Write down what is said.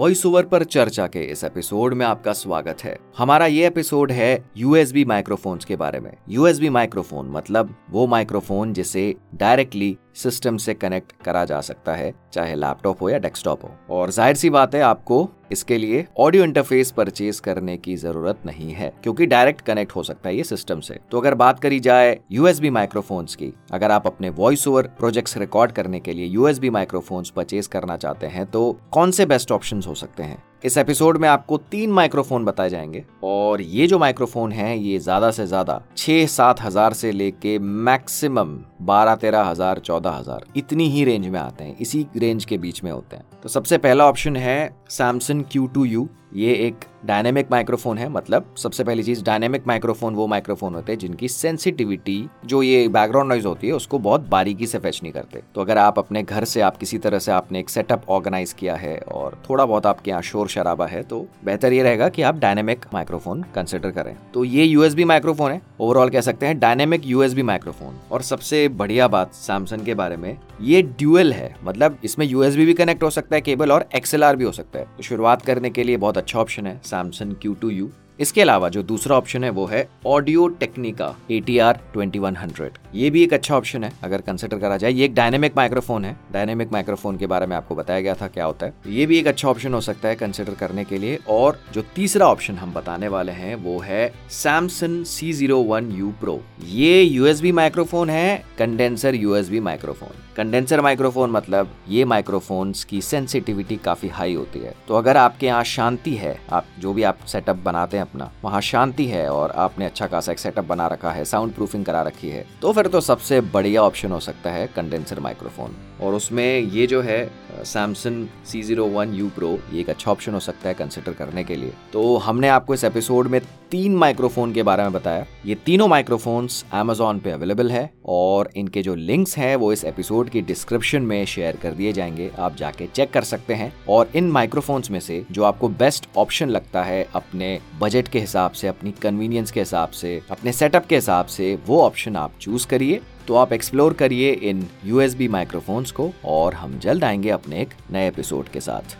Voice over पर चर्चा के इस एपिसोड में आपका स्वागत है। हमारा ये एपिसोड है यूएसबी माइक्रोफोन्स के बारे में। यूएसबी माइक्रोफोन मतलब वो माइक्रोफोन जिसे डायरेक्टली सिस्टम से कनेक्ट करा जा सकता है, चाहे लैपटॉप हो या डेस्कटॉप हो। और ज़ाहिर सी बात है, आपको इसके लिए ऑडियो इंटरफेस परचेज करने की ज़रूरत नहीं है, क्योंकि डायरेक्ट कनेक्ट हो सकता है ये सिस्टम से। तो अगर बात करी जाए यूएसबी माइक्रोफोन्स की, अगर आप अपने वॉइस ओवर प्रोजेक्ट्स रिकॉर्ड करने के लिए यूएसबी माइक्रोफोन्स परचेज करना चाहते हैं तो कौन से बेस्ट ऑप्शंस हो सकते हैं? इस एपिसोड में आपको तीन माइक्रोफोन बताए जाएँगे और ये जो माइक्रोफोन है, ये ज़्यादा से ज़्यादा छह सात हज़ार से लेके मैक्सिमम बारह तेरह हज़ार, चौदह हज़ार इतनी ही रेंज में आते हैं। इसी रेंज के बीच में होते हैं। तो सबसे पहला ऑप्शन है सैमसंग क्यू टू यू ये एक डायनेमिक माइक्रोफोन है मतलब सबसे पहली चीज़ डायनेमिक माइक्रोफोन वो माइक्रोफोन होते हैं जिनकी सेंसिटिविटी जो ये बैकग्राउंड नॉइज़ होती है, उसको बहुत बारीकी से फैच नहीं करते। तो अगर आप अपने घर से, आप किसी तरह से आपने एक सेटअप ऑर्गेनाइज किया है और थोड़ा बहुत आपके यहाँ शोर शराबा है तो बेहतर ये रहेगा कि आप डायनेमिक माइक्रोफोन कंसिडर करें। तो ये यूएसबी माइक्रोफोन है ओवरऑल कह सकते हैं डायनेमिक यूएसबी माइक्रोफोन और सबसे बढ़िया बात सैमसंग के बारे में, ये ड्यूएल है मतलब इसमें यूएसबी भी कनेक्ट हो सकता है केबल और एक्सएलआर भी हो सकता है। शुरुआत करने के लिए बहुत अच्छा ऑप्शन है सैमसंग क्यू टू यू इसके अलावा जो दूसरा ऑप्शन है वो है audio technica A T R twenty one hundred ये भी एक अच्छा ऑप्शन है, अगर कंसिडर करा जाए। ये एक डायनेमिक माइक्रोफोन है। डायनेमिक माइक्रोफोन के बारे में आपको बताया गया था क्या होता है। ये भी एक अच्छा ऑप्शन हो सकता है कंसिडर करने के लिए। और जो तीसरा ऑप्शन हम बताने वाले हैं वो है Samsung C zero one U pro ये यूएसबी माइक्रोफोन है condenser USB microphone condenser microphone मतलब ये माइक्रोफोन्स की सेंसिटिविटी काफ़ी हाई होती है। तो अगर आपके यहाँ शांति है, आप जो भी आप सेटअप बनाते हैं अपना। वहाँ शांति है और आपने अच्छा खासा एक सेटअप बना रखा है साउंड प्रूफिंग करा रखी है। तो फिर तो सबसे बढ़िया ऑप्शन हो सकता है कंडेंसर माइक्रोफोन और उसमें ये जो है Samsung C zero one U pro ये एक अच्छा ऑप्शन हो सकता है कंसिडर करने के लिए। तो हमने आपको इस एपिसोड में तीन माइक्रोफोन के बारे में बताया। ये तीनों माइक्रोफोन्स अमेजोन पे अवेलेबल है और इनके जो लिंक्स हैं वो इस एपिसोड की डिस्क्रिप्शन में शेयर कर दिए जाएँगे। आप जाके चेक कर सकते हैं और इन माइक्रोफोन्स में से जो आपको बेस्ट ऑप्शन लगता है अपने बजट के हिसाब से, अपनी कन्वीनियंस के हिसाब से, अपने सेटअप के हिसाब से, वो ऑप्शन आप चूज़ करिए। तो आप एक्सप्लोर करिए इन यूएसबी माइक्रोफोन्स को और हम जल्द आएँगे अपने एक नए एपिसोड के साथ।